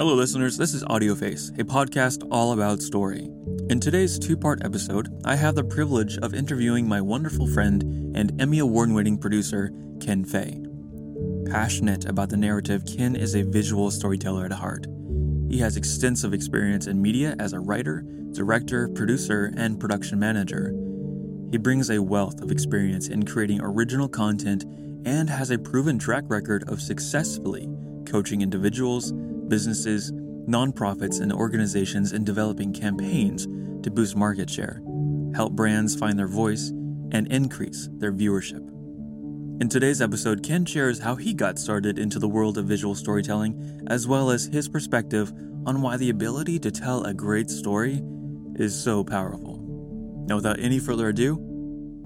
Hello, listeners. This is AudioFace, a podcast all about story. In today's two part episode, I have the privilege of interviewing my wonderful friend and Emmy Award winning producer, Ken Fay. Passionate about the narrative, Ken is a visual storyteller at heart. He has extensive experience in media as a writer, director, producer, and production manager. He brings a wealth of experience in creating original content and has a proven track record of successfully coaching individuals, businesses, nonprofits, and organizations in developing campaigns to boost market share, help brands find their voice, and increase their viewership. In today's episode, Ken shares how he got started into the world of visual storytelling, as well as his perspective on why the ability to tell a great story is so powerful. Now, without any further ado,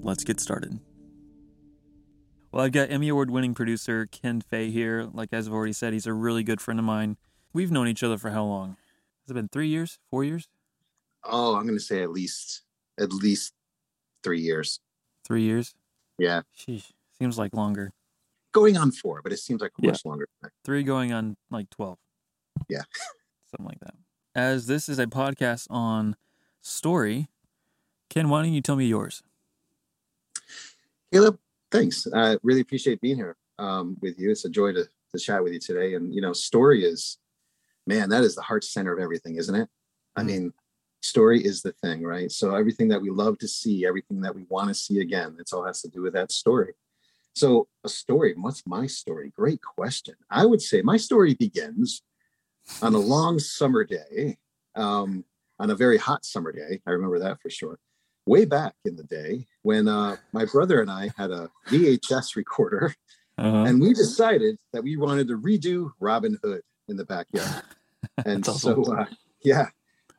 let's get started. Well, I've got Emmy Award winning producer Ken Fay here. Like as I've already said, he's a really good friend of mine. We've known each other for how long? Has it been three years? Four years? Oh, I'm going to say at least at least three years. Three years? Yeah. Sheesh. Seems like longer. Going on four, but it seems like Yeah. much longer. Three going on like 12. Yeah. Something like that. As this is a podcast on story, Ken, why don't you tell me yours? Caleb, thanks. I really appreciate being here um, with you. It's a joy to, to chat with you today. And, you know, story is, man, that is the heart center of everything, isn't it? I Mhm. mean, story is the thing, right? So everything that we love to see, everything that we want to see again, it's all has to do with that story. So a story, what's my story? Great question. I would say my story begins on a long summer day, um, on a very hot summer day. I remember that for sure. Way back in the day when uh, my brother and I had a VHS recorder, Uh-huh. and we decided that we wanted to redo Robin Hood in the backyard. And That's so, uh, yeah,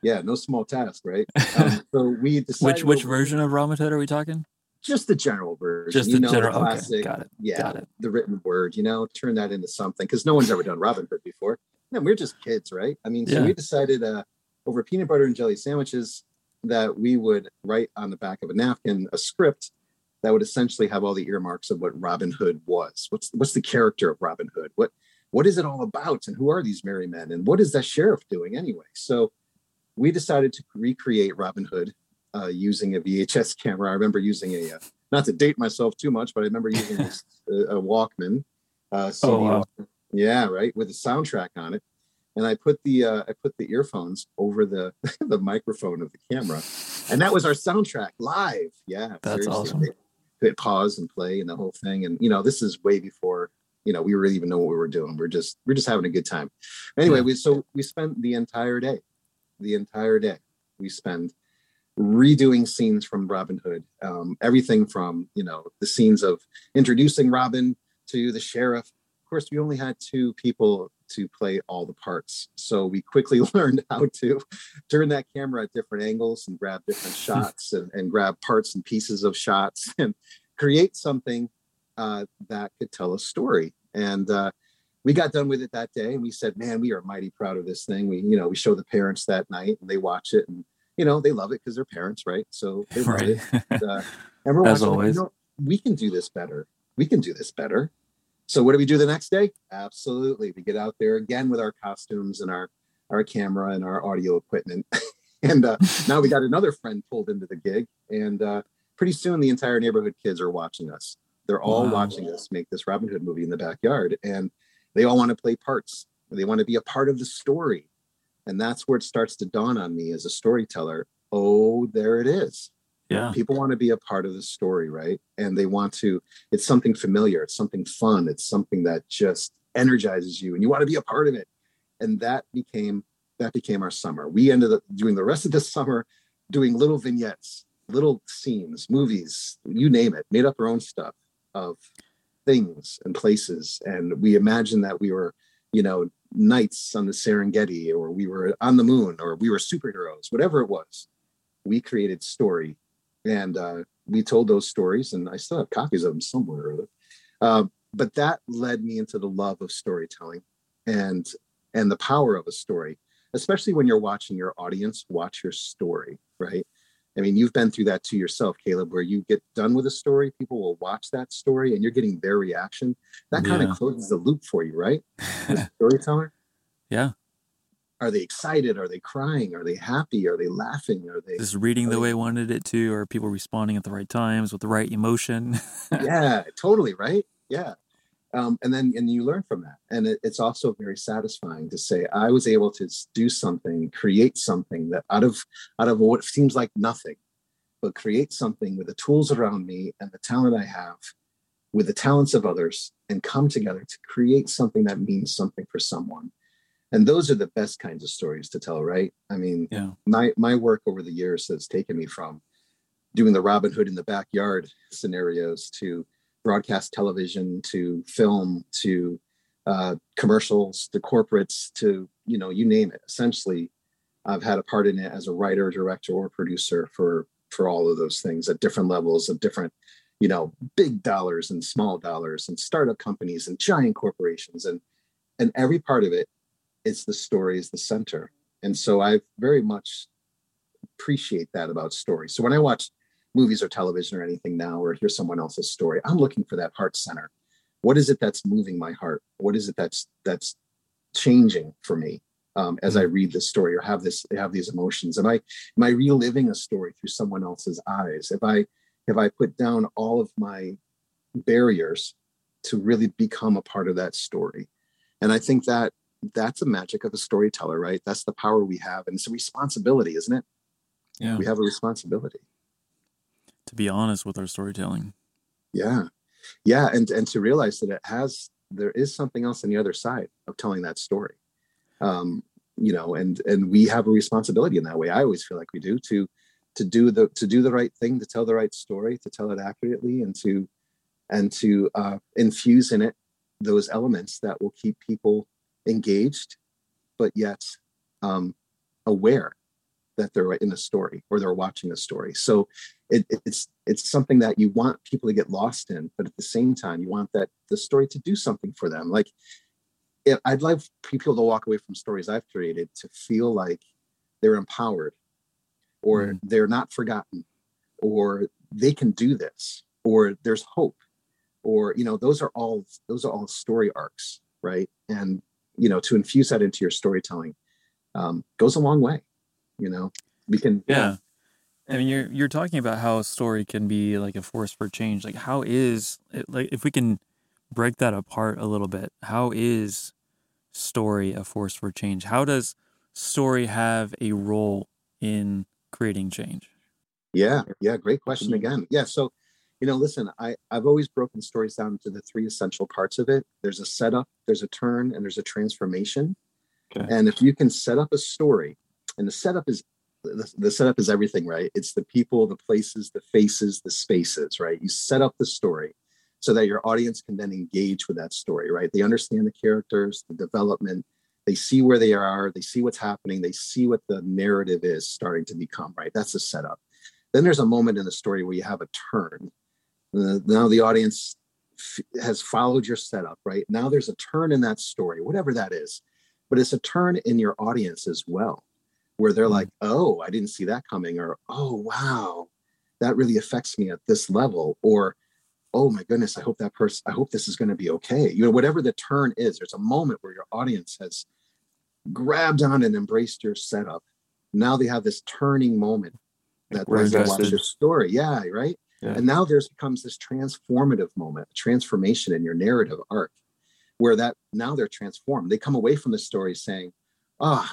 yeah, no small task, right? Um, so we decided which which version of Robin Hood are we talking? Just the general version. Just you the know, general. Okay, classic, got it. yeah, Got it. the written word. You know, turn that into something because no one's ever done Robin Hood before. No, we're just kids, right? I mean, so Yeah. we decided uh, over peanut butter and jelly sandwiches that we would write on the back of a napkin a script that would essentially have all the earmarks of what Robin Hood was. What's what's the character of Robin Hood? What what is it all about? And who are these merry men? And what is that sheriff doing anyway? So we decided to recreate Robin Hood uh, using a VHS camera. I remember using a uh, not to date myself too much, but I remember using a, a Walkman. Uh, CD Oh, wow. Yeah, right, with a soundtrack on it. And I put the uh, I put the earphones over the the microphone of the camera, and that was our soundtrack live. Yeah, That's awesome. Hit, hit pause and play and the whole thing. And you know, this is way before you know we really even know what we were doing. We're just we're just having a good time. Anyway, we so we spent the entire day, the entire day we spend redoing scenes from Robin Hood. Um, everything from you know the scenes of introducing Robin to the sheriff. Of course, we only had two people to play all the parts, so we quickly learned how to turn that camera at different angles and grab different shots and, and grab parts and pieces of shots and create something uh, that could tell a story. And uh, we got done with it that day, and we said, "Man, we are mighty proud of this thing." We, you know, we show the parents that night, and they watch it, and you know, they love it because they're parents, right? So they love Right. it. And, uh, and we're As watching, always. you know, we can do this better. We can do this better. So what do we do the next day? Absolutely, we get out there again with our costumes and our our camera and our audio equipment, and uh, now we got another friend pulled into the gig, and uh, pretty soon the entire neighborhood kids are watching us. They're all Wow. watching us make this Robin Hood movie in the backyard, and they all want to play parts. They want to be a part of the story, and that's where it starts to dawn on me as a storyteller. Oh, there it is yeah. people want to be a part of the story right and they want to it's something familiar it's something fun it's something that just energizes you and you want to be a part of it and that became that became our summer we ended up doing the rest of the summer doing little vignettes little scenes movies you name it made up our own stuff of things and places. And we imagined that we were you know knights on the serengeti or we were on the moon or we were superheroes whatever it was. We created story. And uh, we told those stories and i still have copies of them somewhere uh, but that led me into the love of storytelling and and the power of a story especially when you're watching your audience watch your story right i mean you've been through that to yourself caleb where you get done with a story people will watch that story and you're getting their reaction. That kind Yeah. of closes the loop for you right? Storyteller? Yeah. are they excited? Are they crying? Are they happy? Are they laughing? Are they just reading the they, way I wanted it to or people responding at the right times with the right emotion? Yeah totally right? Yeah um, and then and you learn from that. And it, it's also very satisfying to say i was able to do something create something that out of out of what seems like nothing but create something with the tools around me and the talent i have with the talents of others and come together to create something that means something for someone. And those are the best kinds of stories to tell right? I mean yeah. my my work over the years has taken me from doing the robin hood in the backyard scenarios to broadcast television to film to uh, commercials to corporates to you know you name it. Essentially i've had a part in it as a writer director or producer for for all of those things at different levels of different you know big dollars and small dollars and startup companies and giant corporations. And and every part of it it's the story is the center. And so i very much appreciate that about stories. So when i watch movies or television or anything now or hear someone else's story i'm looking for that heart center. What is it that's moving my heart? What is it that's that's changing for me um, as i mm-hmm. read this story or have this have these emotions? Am i am i reliving a story through someone else's eyes? If i have i put down all of my barriers to really become a part of that story. And i think that that's the magic of a storyteller right? That's the power we have and it's a responsibility isn't it? Yeah. We have a responsibility be honest with our storytelling. Yeah. Yeah and and to realize that it has there is something else on the other side of telling that story. Um you know and and we have a responsibility in that way. I always feel like we do to to do the to do the right thing to tell the right story to tell it accurately and to and to uh, infuse in it those elements that will keep people engaged but yet um, aware that they're in the story or they're watching a story. So it, it's it's something that you want people to get lost in but at the same time you want that the story to do something for them. Like if, i'd like people to walk away from stories i've created to feel like they're empowered or mm. they're not forgotten or they can do this or there's hope or you know those are all those are all story arcs right? And you know to infuse that into your storytelling um, goes a long way you know we can yeah. I mean, you're you're talking about how a story can be like a force for change. Like, how is it, like if we can break that apart a little bit? How is story a force for change? How does story have a role in creating change? Yeah, yeah, great question again. Yeah, so you know, listen, I I've always broken stories down into the three essential parts of it. There's a setup, there's a turn, and there's a transformation. Okay. And if you can set up a story, and the setup is the, the setup is everything, right? It's the people, the places, the faces, the spaces, right? You set up the story so that your audience can then engage with that story, right? They understand the characters, the development, they see where they are, they see what's happening, they see what the narrative is starting to become, right? That's the setup. Then there's a moment in the story where you have a turn. Uh, now the audience f- has followed your setup, right? Now there's a turn in that story, whatever that is, but it's a turn in your audience as well, where they're mm. like, oh, I didn't see that coming, or oh, wow, that really affects me at this level, or oh my goodness, I hope that person, I hope this is going to be okay. You know, whatever the turn is, there's a moment where your audience has grabbed on and embraced your setup. Now they have this turning moment that they watch your story. Yeah, right. Yeah. And now there's becomes this transformative moment, transformation in your narrative arc, where that now they're transformed. They come away from the story saying, "Oh,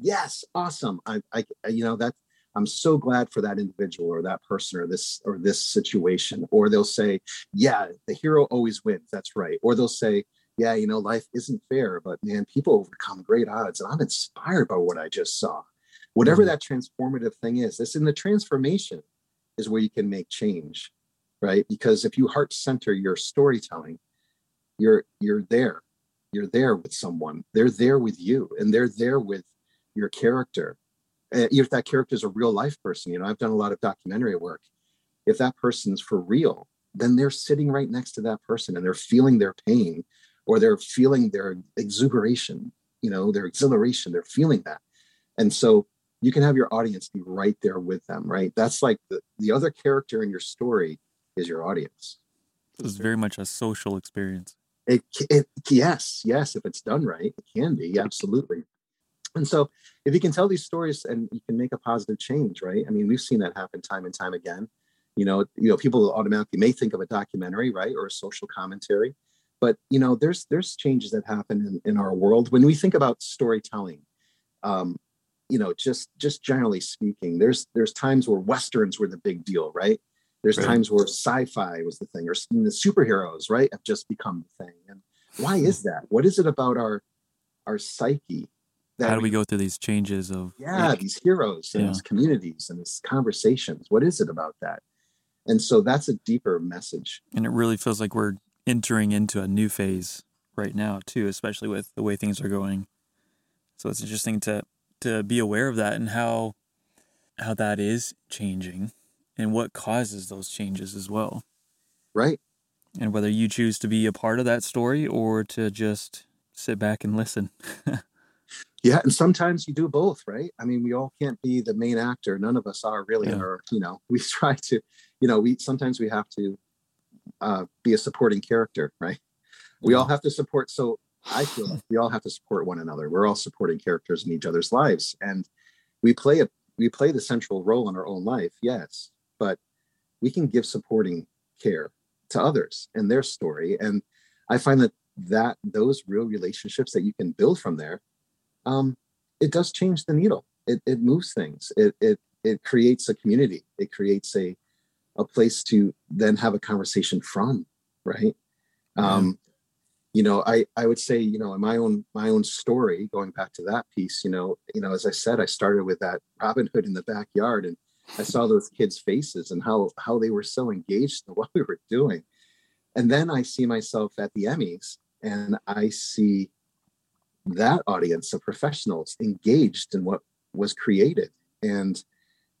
yes, awesome! I, I, you know, that I'm so glad for that individual or that person or this or this situation." Or they'll say, "Yeah, the hero always wins. That's right." Or they'll say, yeah, you know, life isn't fair, but man, people overcome great odds. And I'm inspired by what I just saw. Whatever mm-hmm. that transformative thing is, this in the transformation is where you can make change, right? Because if you heart center your storytelling, you're you're there. You're there with someone. They're there with you, and they're there with your character. And if that character is a real life person, you know, I've done a lot of documentary work. If that person's for real, then they're sitting right next to that person and they're feeling their pain or they're feeling their exuberation, you know, their exhilaration, they're feeling that. And so you can have your audience be right there with them, right? That's like the, the other character in your story is your audience. It's very much a social experience. It, it, yes, yes, if it's done right, it can be absolutely. And so if you can tell these stories and you can make a positive change, right? I mean, we've seen that happen time and time again. You know, you know, people automatically may think of a documentary, right, or a social commentary, but you know, there's there's changes that happen in, in our world when we think about storytelling. Um, you know, just just generally speaking, there's there's times where westerns were the big deal, right? There's right. times where sci-fi was the thing, or the superheroes, right, have just become the thing. And why hmm. is that? What is it about our our psyche how do we, we, go through these changes of yeah like, these heroes and yeah. these communities and these conversations what is it about that and so that's a deeper message and it really feels like we're entering into a new phase right now too especially with the way things are going so it's interesting to to be aware of that and how how that is changing and what causes those changes as well. Right. And whether you choose to be a part of that story or to just sit back and listen. Yeah and sometimes you do both right? I mean we all can't be the main actor. None of us are really yeah. or you know we try to you know we sometimes we have to uh, be a supporting character right? We all have to support so i feel like we all have to support one another. We're all supporting characters in each other's lives and we play a we play the central role in our own life yes we can give supporting care to others and their story and i find that that those real relationships that you can build from there um, it does change the needle. It, it moves things. It, it, it creates a community. It creates a, a place to then have a conversation from, right? Um, you know, I, I would say, you know, in my own, my own story, going back to that piece, you know, you know, as I said, I started with that Robin Hood in the backyard and I saw those kids' faces and how, how they were so engaged in what we were doing. And then I see myself at the Emmys and I see that audience of professionals engaged in what was created. And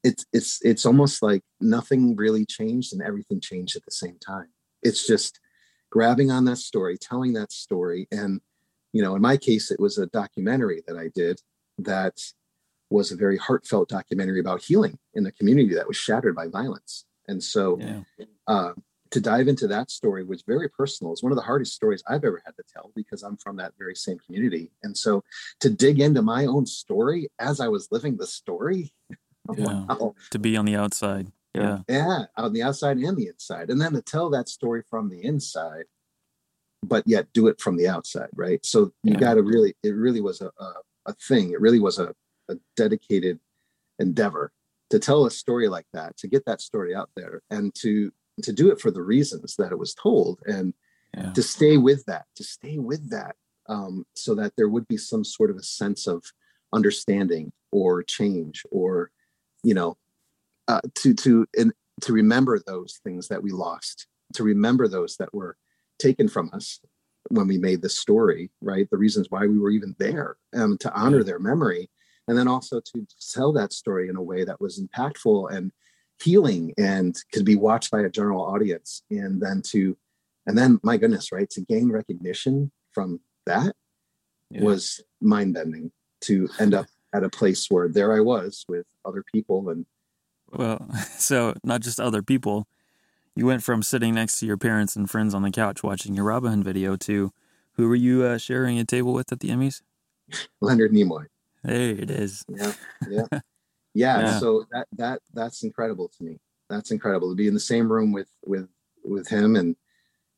it's it's it's almost like nothing really changed and everything changed at the same time. It's just grabbing on that story telling that story. And you know in my case it was a documentary that i did that was a very heartfelt documentary about healing in a community that was shattered by violence and so yeah. uh, to dive into that story was very personal. It's one of the hardest stories I've ever had to tell because I'm from that very same community. And so to dig into my own story as I was living the story, yeah. wow. to be on the outside. Yeah. Yeah, on the outside and the inside. And then to tell that story from the inside, but yet do it from the outside, right? So you yeah. got to really, it really was a, a, a thing. It really was a, a dedicated endeavor to tell a story like that, to get that story out there and to to do it for the reasons that it was told and yeah. to stay with that to stay with that um, so that there would be some sort of a sense of understanding or change or you know uh, to to and to remember those things that we lost to remember those that were taken from us when we made the story right the reasons why we were even there um, to honor their memory and then also to tell that story in a way that was impactful and healing and could be watched by a general audience and then to and then my goodness right to gain recognition from that yeah. was mind-bending to end up at a place where there i was with other people and well so not just other people. You went from sitting next to your parents and friends on the couch watching your robin video to who were you uh, sharing a table with at the emmys? Leonard nimoy there it is. Yeah yeah yeah, yeah, so that that that's incredible to me. That's incredible to be in the same room with with with him and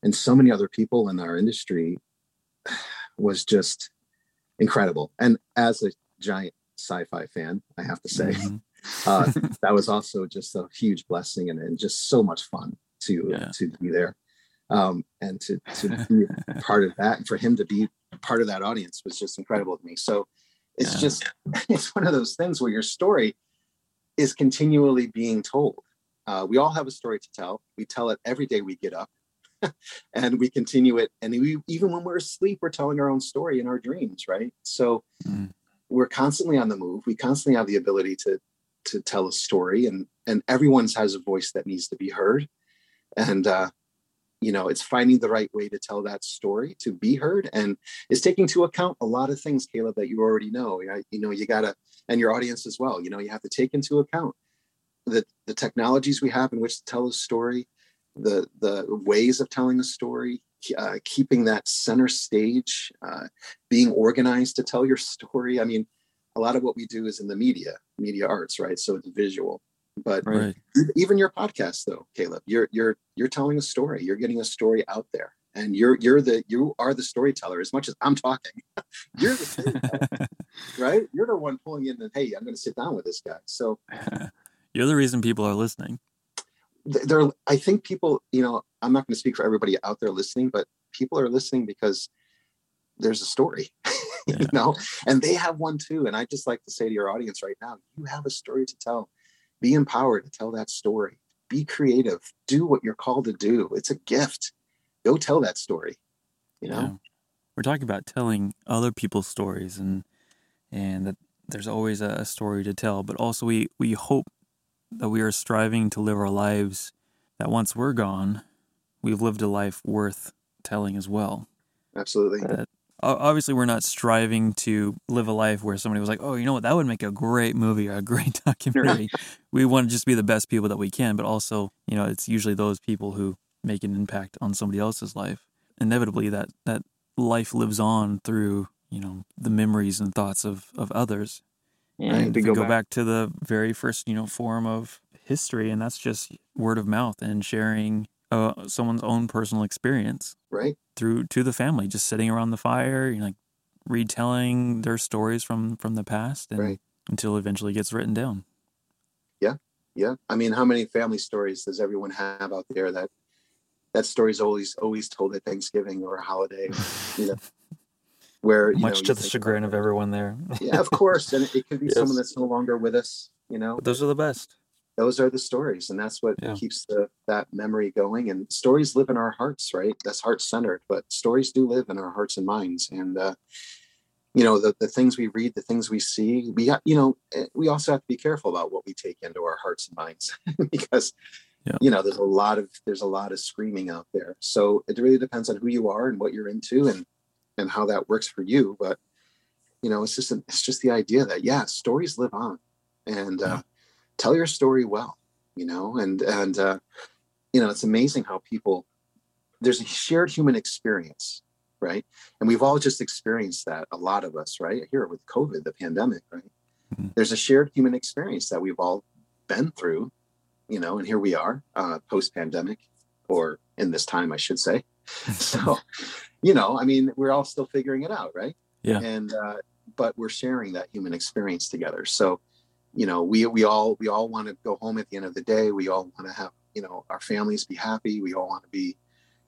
and so many other people in our industry was just incredible. And as a giant sci-fi fan i have to say mm-hmm. uh, that was also just a huge blessing and, and just so much fun to yeah. to be there um, and to to be part of that and for him to be part of that audience was just incredible to me. So it's yeah. just it's one of those things where your story is continually being told. Uh, we all have a story to tell. We tell it every day we get up and we continue it. And we, even when we're asleep, we're telling our own story in our dreams, right? So mm. we're constantly on the move. We constantly have the ability to to tell a story and and everyone's has a voice that needs to be heard. And uh, you know it's finding the right way to tell that story to be heard and it's taking into account a lot of things caleb that you already know you know you gotta and your audience as well you know you have to take into account the the technologies we have in which to tell a story the the ways of telling a story uh, keeping that center stage uh, being organized to tell your story i mean a lot of what we do is in the media, media arts, right? So it's visual. But Right. even your podcast though, Caleb, you're you're you're telling a story. You're getting a story out there. And you're you're the you are the storyteller as much as I'm talking. you're the storyteller, right? You're the one pulling in and hey, I'm gonna sit down with this guy. So You're the reason people are listening. th- there i think people you know i'm not going to speak for everybody out there listening but people are listening because there's a story you know and they have one too and i just like to say to your audience right now you have a story to tell be empowered to tell that story. Be creative. Do what you're called to do. It's a gift. Go tell that story you know? Yeah. We're talking about telling other people's stories and and that there's always a, story to tell, but also we, we hope that we are striving to live our lives that once we're gone, we've lived a life worth telling as well. absolutely. That obviously we're not striving to live a life where somebody was like, "Oh, you know what? That would make a great movie or a great documentary." we want to just be the best people that we can, but also, you know, it's usually those people who make an impact on somebody else's life. Inevitably, that that life lives on through you know the memories and thoughts of of others. Right, And to we go go, back- back. to the very first you know form of history, and that's just word of mouth and sharing uh, someone's own personal experience right through to the family, just sitting around the fire, you know, like retelling their stories from from the past, and Right. until eventually gets written down. yeah Yeah. i mean how many family stories does everyone have out there that that story's always always told at thanksgiving or a holiday you know where you Much know, to you the think chagrin about of everyone there. yeah of course and it, it could be someone that's no longer with us you know But those are the best. Those are the stories and that's what Yeah. keeps the that memory going and stories live in our hearts right that's heart centered but stories do live in our hearts and minds and uh you know the, the things we read the things we see we got you know eh, we also have to be careful about what we take into our hearts and minds because Yeah. you know there's a lot of there's a lot of screaming out there so it really depends on who you are and what you're into and and how that works for you but you know it's just an, it's just the idea that yeah stories live on and uh, Yeah. Tell your story well you know? And and uh, you know it's amazing how people there's a shared human experience right? And we've all just experienced that a lot of us right? Here with covid the pandemic right? Mhm. there's a shared human experience that we've all been through you know and here we are uh, post pandemic or in this time i should say. So you know i mean we're all still figuring it out right? Yeah. and uh, but we're sharing that human experience together. So you know we we all we all want to go home at the end of the day we all want to have you know our families be happy we all want to be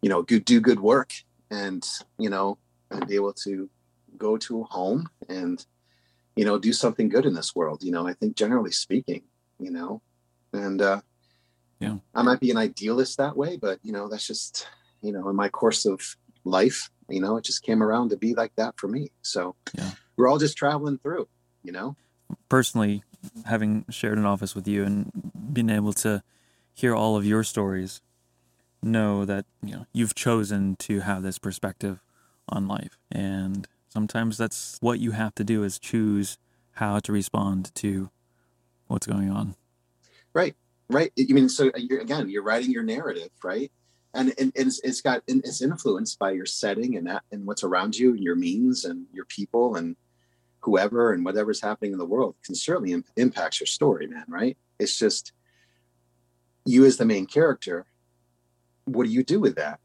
you know good do good work and you know and be able to go to a home and you know do something good in this world you know i think generally speaking you know and uh Yeah. i might be an idealist that way but you know that's just you know in my course of life you know it just came around to be like that for me so Yeah. we're all just traveling through you know Personally, having shared an office with you and being able to hear all of your stories, know that you know you've chosen to have this perspective on life, and sometimes that's what you have to do is choose how to respond to what's going on. right. Right. You mean so uh, you're again you're writing your narrative right? And, and it's, it's got it's influenced by your setting and that and what's around you and your means and your people and whoever and whatever's happening in the world can certainly Im- impacts your story man right? It's just you as the main character what do you do with that?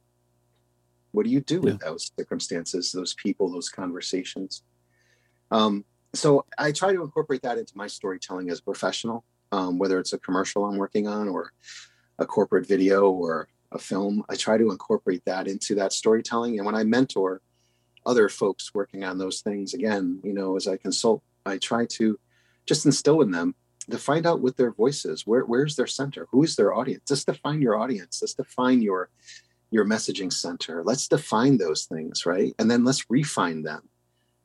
What do you do with those circumstances those people those conversations? Um, so i try to incorporate that into my storytelling as a professional um, whether it's a commercial i'm working on or a corporate video or a film. I try to incorporate that into that storytelling. And when i mentor other folks working on those things. Again you know as i consult i try to just instill in them to find out what their voice is. Where, where's their center? Who is their audience? Just define your audience. Just define your your messaging center. Let's define those things right? And then let's refine them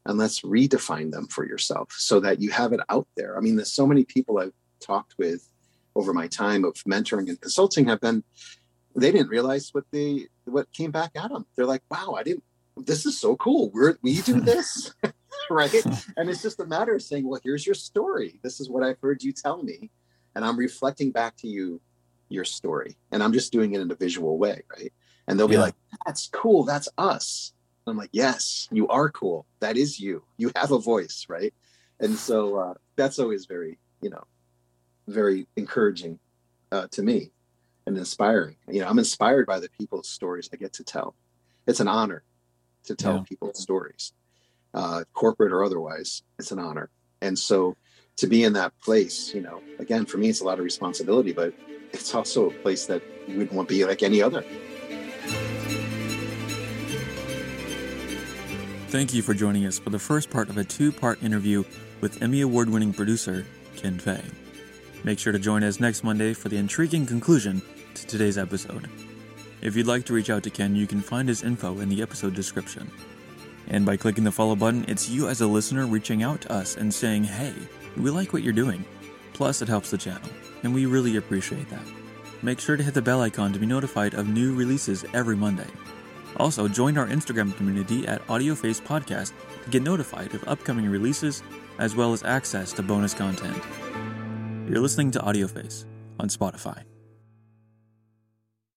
and let's redefine them for yourself so that you have it out there. I mean there's so many people i've talked with over my time of mentoring and consulting have been they didn't realize what they what came back at them they're like wow i didn't this is so cool. We're we do this right? And it's just a matter of saying well here's your story. This is what i've heard you tell me. And i'm reflecting back to you your story. And i'm just doing it in a visual way right? And they'll be Yeah. like that's cool. That's us. And i'm like yes you are cool. That is you. You have a voice right? And so uh, that's always very, you know, very encouraging uh, to me and inspiring. You know, I'm inspired by the people's stories I get to tell. It's an honor to tell yeah. people's stories, uh, corporate or otherwise. It's an honor, and so to be in that place, you know, again for me, it's a lot of responsibility, but it's also a place that you wouldn't want to be like any other. Thank you for joining us for the first part of a two part interview with Emmy Award winning producer Ken Fay. Make sure to join us next Monday for the intriguing conclusion to today's episode. If you'd like to reach out to Ken, you can find his info in the episode description. And by clicking the follow button, it's you as a listener reaching out to us and saying, hey, we like what you're doing. Plus, it helps the channel, and we really appreciate that. Make sure to hit the bell icon to be notified of new releases every Monday. Also, join our Instagram community at AudioFace Podcast to get notified of upcoming releases as well as access to bonus content. You're listening to AudioFace on Spotify.